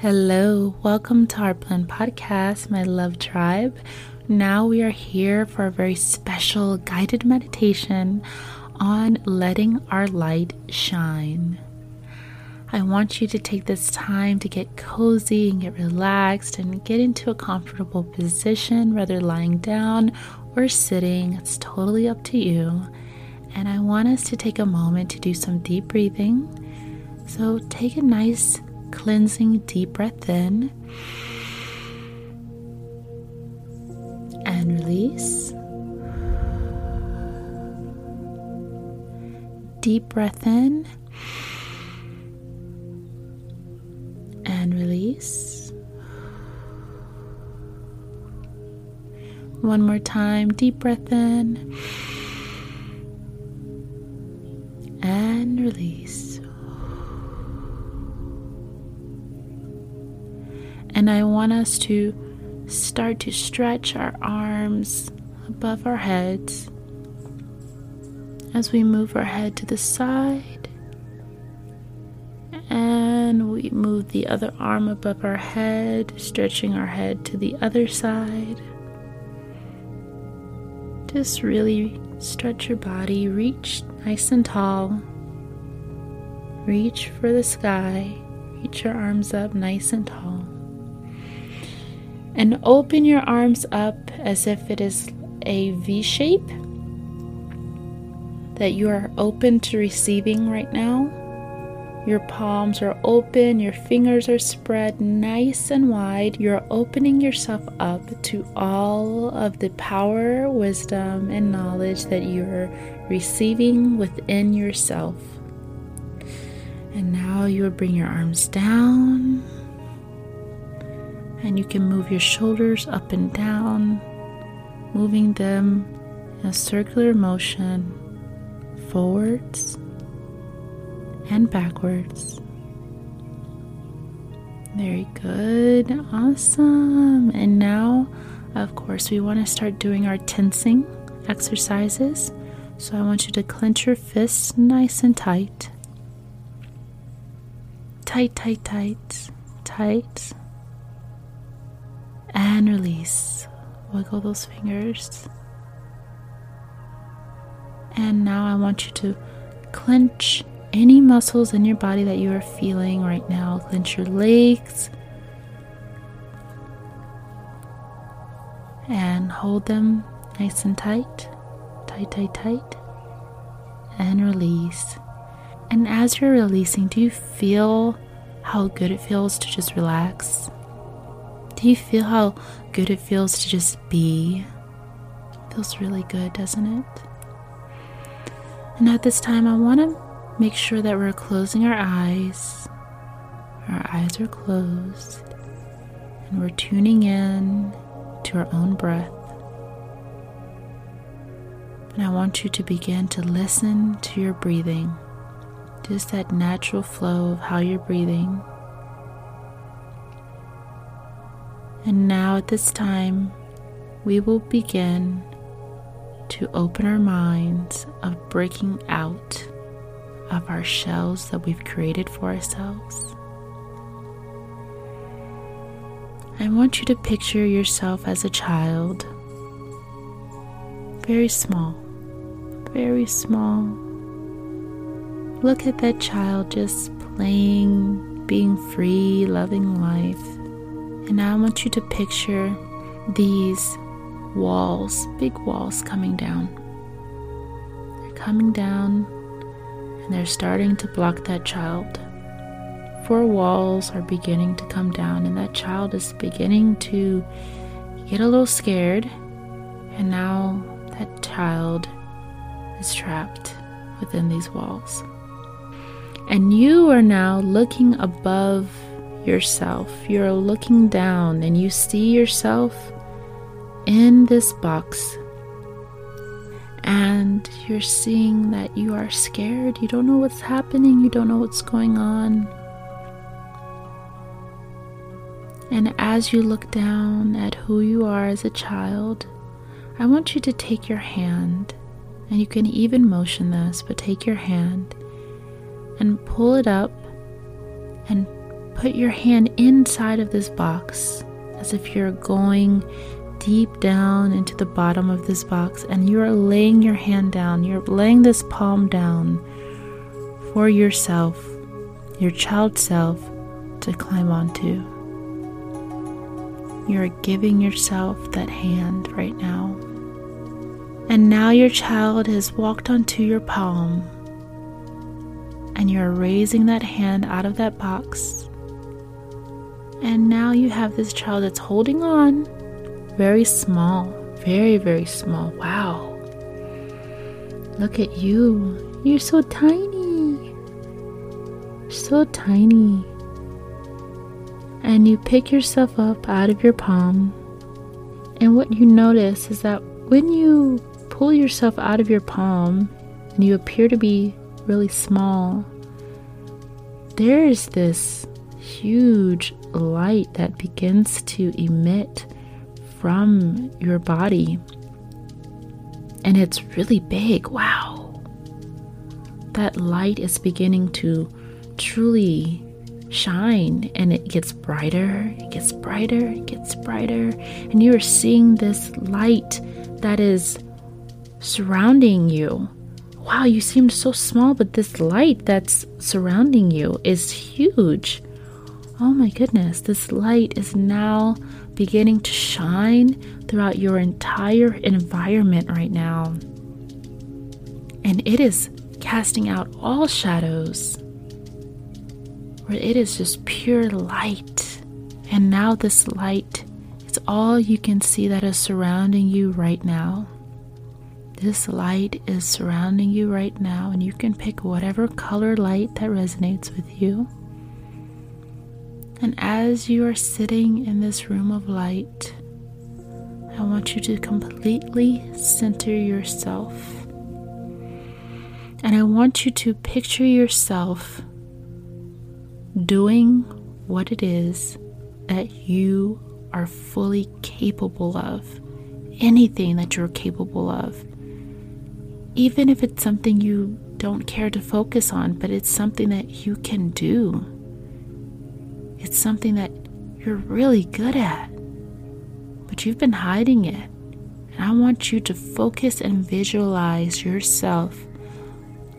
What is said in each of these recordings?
Hello, welcome to our Blend Podcast, my love tribe. Now we are here for a very special guided meditation on letting our light shine. I want you to take this time to get cozy and get relaxed and get into a comfortable position, whether lying down or sitting. It's totally up to you. And I want us to take a moment to do some deep breathing. So take a nice cleansing deep breath in and release. Deep breath in and release. One more time, deep breath in and release. And I want us to start to stretch our arms above our heads as we move our head to the side. And we move the other arm above our head, stretching our head to the other side. Just really stretch your body, reach nice and tall. Reach for the sky, reach your arms up nice and tall and open your arms up as if it is a V shape that you are open to receiving right now. Your palms are open, your fingers are spread nice and wide. You're opening yourself up to all of the power, wisdom, and knowledge that you're receiving within yourself. And now you will bring your arms down and you can move your shoulders up and down, moving them in a circular motion forwards and backwards. Very good, awesome. And now, of course, we want to start doing our tensing exercises. So I want you to clench your fists nice and tight. Tight, tight, tight, tight release. Wiggle those fingers. And now I want you to clench any muscles in your body that you are feeling right now. Clench your legs and hold them nice and tight. Tight, tight, tight. And release. And as you're releasing, do you feel how good it feels to just relax? Do you feel how good it feels to just be? It feels really good, doesn't it? And at this time, I want to make sure that we're closing our eyes. Our eyes are closed, and we're tuning in to our own breath. And I want you to begin to listen to your breathing, just that natural flow of how you're breathing. And now, at this time, we will begin to open our minds of breaking out of our shells that we've created for ourselves. I want you to picture yourself as a child, very small, very small. Look at that child just playing, being free, loving life. And now I want you to picture these walls, big walls coming down. They're coming down and they're starting to block that child. Four walls are beginning to come down, and that child is beginning to get a little scared. And now that child is trapped within these walls. And you are now looking above yourself. You're looking down and you see yourself in this box. And you're seeing that you are scared. You don't know what's happening. You don't know what's going on. And as you look down at who you are as a child, I want you to take your hand, and you can even motion this, but take your hand and pull it up and put your hand inside of this box as if you're going deep down into the bottom of this box and you are laying your hand down. You're laying this palm down for yourself, your child self, to climb onto. You're giving yourself that hand right now. And now your child has walked onto your palm, and you're raising that hand out of that box. And now you have this child that's holding on, very small, very, very small. Wow. Look at you. You're so tiny. So tiny and you pick yourself up out of your palm. And what you notice is that when you pull yourself out of your palm and you appear to be really small, there is this huge light that begins to emit from your body. And it's really big. Wow. That light is beginning to truly shine and it gets brighter, it gets brighter, it gets brighter, and you are seeing this light that is surrounding you. Wow, you seemed so small, but this light that's surrounding you is huge. Oh my goodness, this light is now beginning to shine throughout your entire environment right now. And it is casting out all shadows where it is just pure light. And now, this light is all you can see that is surrounding you right now. This light is surrounding you right now, and you can pick whatever color light that resonates with you. And as you are sitting in this room of light, I want you to completely center yourself. And I want you to picture yourself doing what it is that you are fully capable of, anything that you're capable of. Even if it's something you don't care to focus on, but it's something that you can do. It's something that you're really good at, but you've been hiding it. And I want you to focus and visualize yourself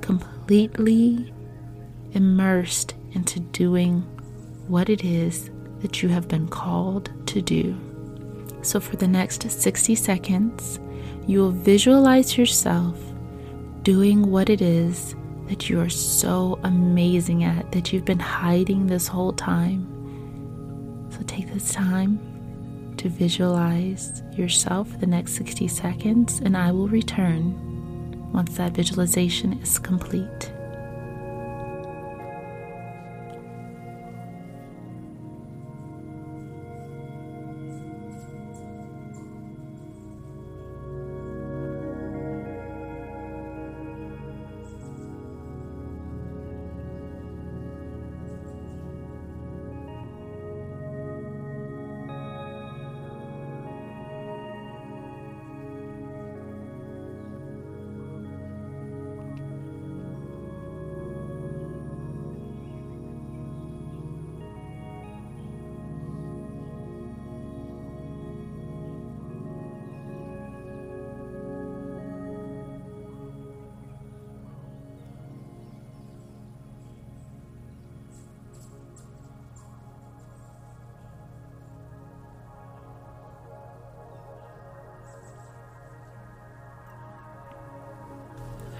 completely immersed into doing what it is that you have been called to do. So, for the next 60 seconds, you will visualize yourself doing what it is that you are so amazing at, that you've been hiding this whole time. So, take this time to visualize yourself for the next 60 seconds, and I will return once that visualization is complete.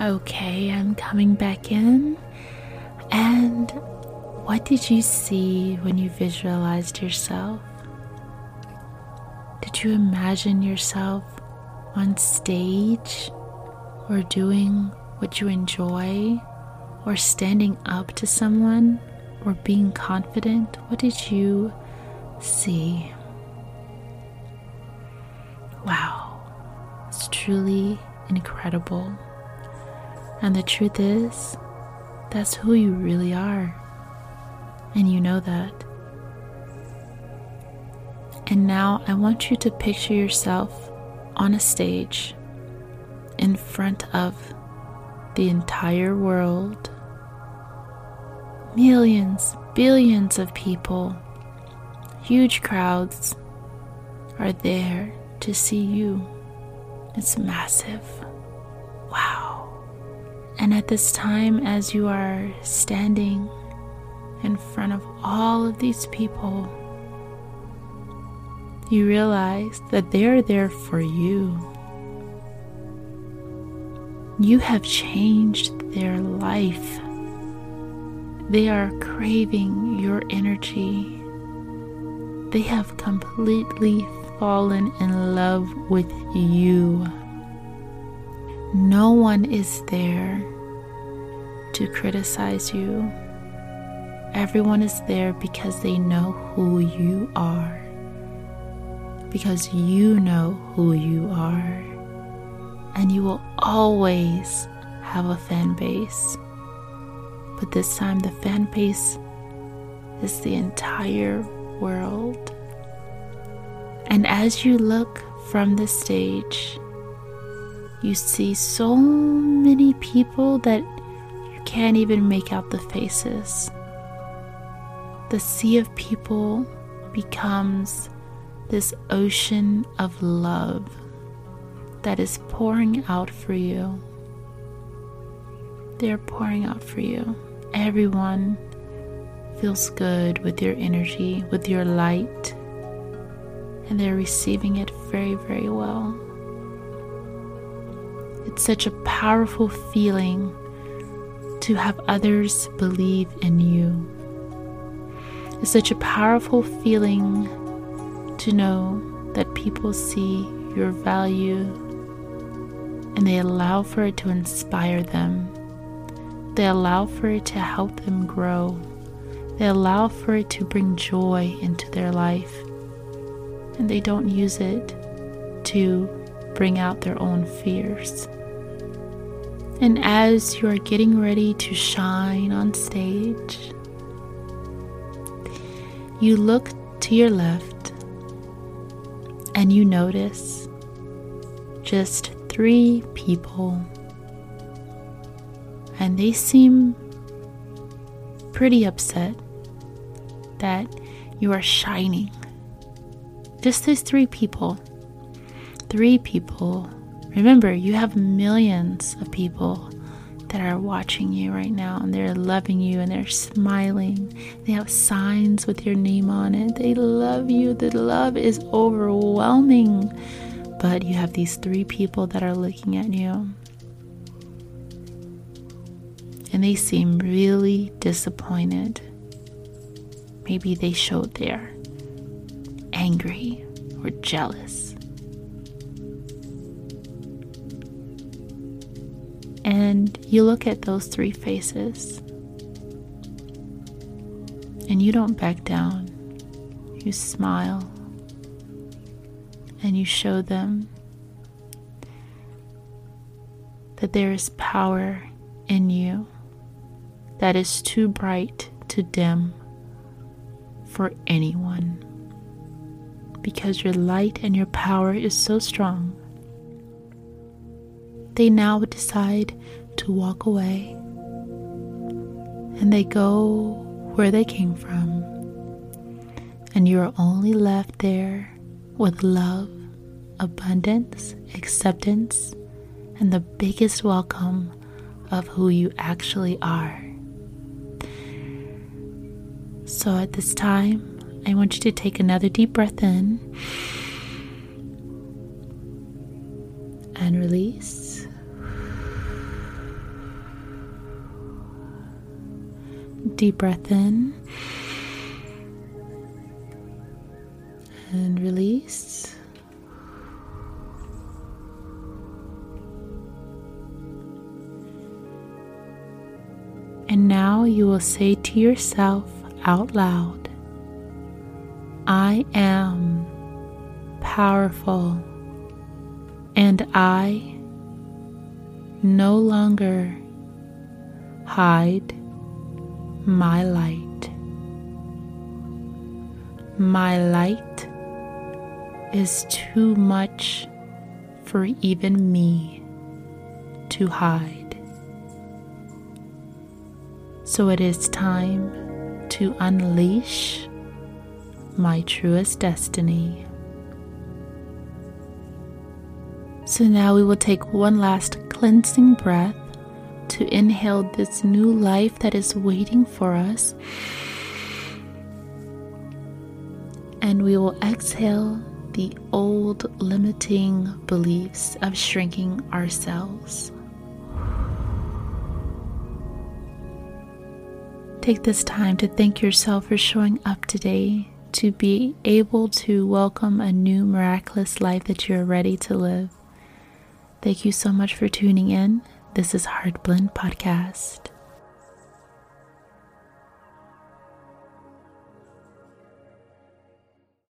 Okay, I'm coming back in. And what did you see when you visualized yourself? Did you imagine yourself on stage or doing what you enjoy or standing up to someone or being confident, what did you see? Wow, it's truly incredible. And the truth is, that's who you really are. And you know that. And now I want you to picture yourself on a stage in front of the entire world. Millions, billions of people, huge crowds are there to see you. It's massive. And at this time, as you are standing in front of all of these people, you realize that they're there for you. You have changed their life. They are craving your energy. They have completely fallen in love with you. No one is there to criticize you. Everyone is there because they know who you are. Because you know who you are. And you will always have a fan base. But this time, the fan base is the entire world. And as you look from the stage, you see so many people that you can't even make out the faces. The sea of people becomes this ocean of love that is pouring out for you. They're pouring out for you. Everyone feels good with your energy, with your light and they're receiving it very, very well. It's such a powerful feeling to have others believe in you. It's such a powerful feeling to know that people see your value and they allow for it to inspire them. They allow for it to help them grow. They allow for it to bring joy into their life and they don't use it to bring out their own fears. And as you are getting ready to shine on stage, you look to your left and you notice just three people. And they seem pretty upset that you are shining just those three people. Three people. Remember, you have millions of people that are watching you right now and they're loving you and they're smiling. They have signs with your name on it. They love you. The love is overwhelming. But you have these three people that are looking at you. And they seem really disappointed. Maybe they showed their angry or jealous. And you look at those three faces and you don't back down. You smile and you show them that there is power in you that is too bright to dim for anyone because your light and your power is so strong. They now decide to walk away and they go where they came from. And you are only left there with love, abundance, acceptance, and the biggest welcome of who you actually are. So at this time, I want you to take another deep breath in and release. Deep breath in and release. And now you will say to yourself, out loud I am powerful and I no longer hide my light. My light is too much for even me to hide. So it is time to unleash my truest destiny. So now we will take one last cleansing breath to inhale this new life that is waiting for us. And we will exhale the old limiting beliefs of shrinking ourselves. Take this time to thank yourself for showing up today, to be able to welcome a new miraculous life that you're ready to live. Thank you so much for tuning in. This is Heart Blend Podcast.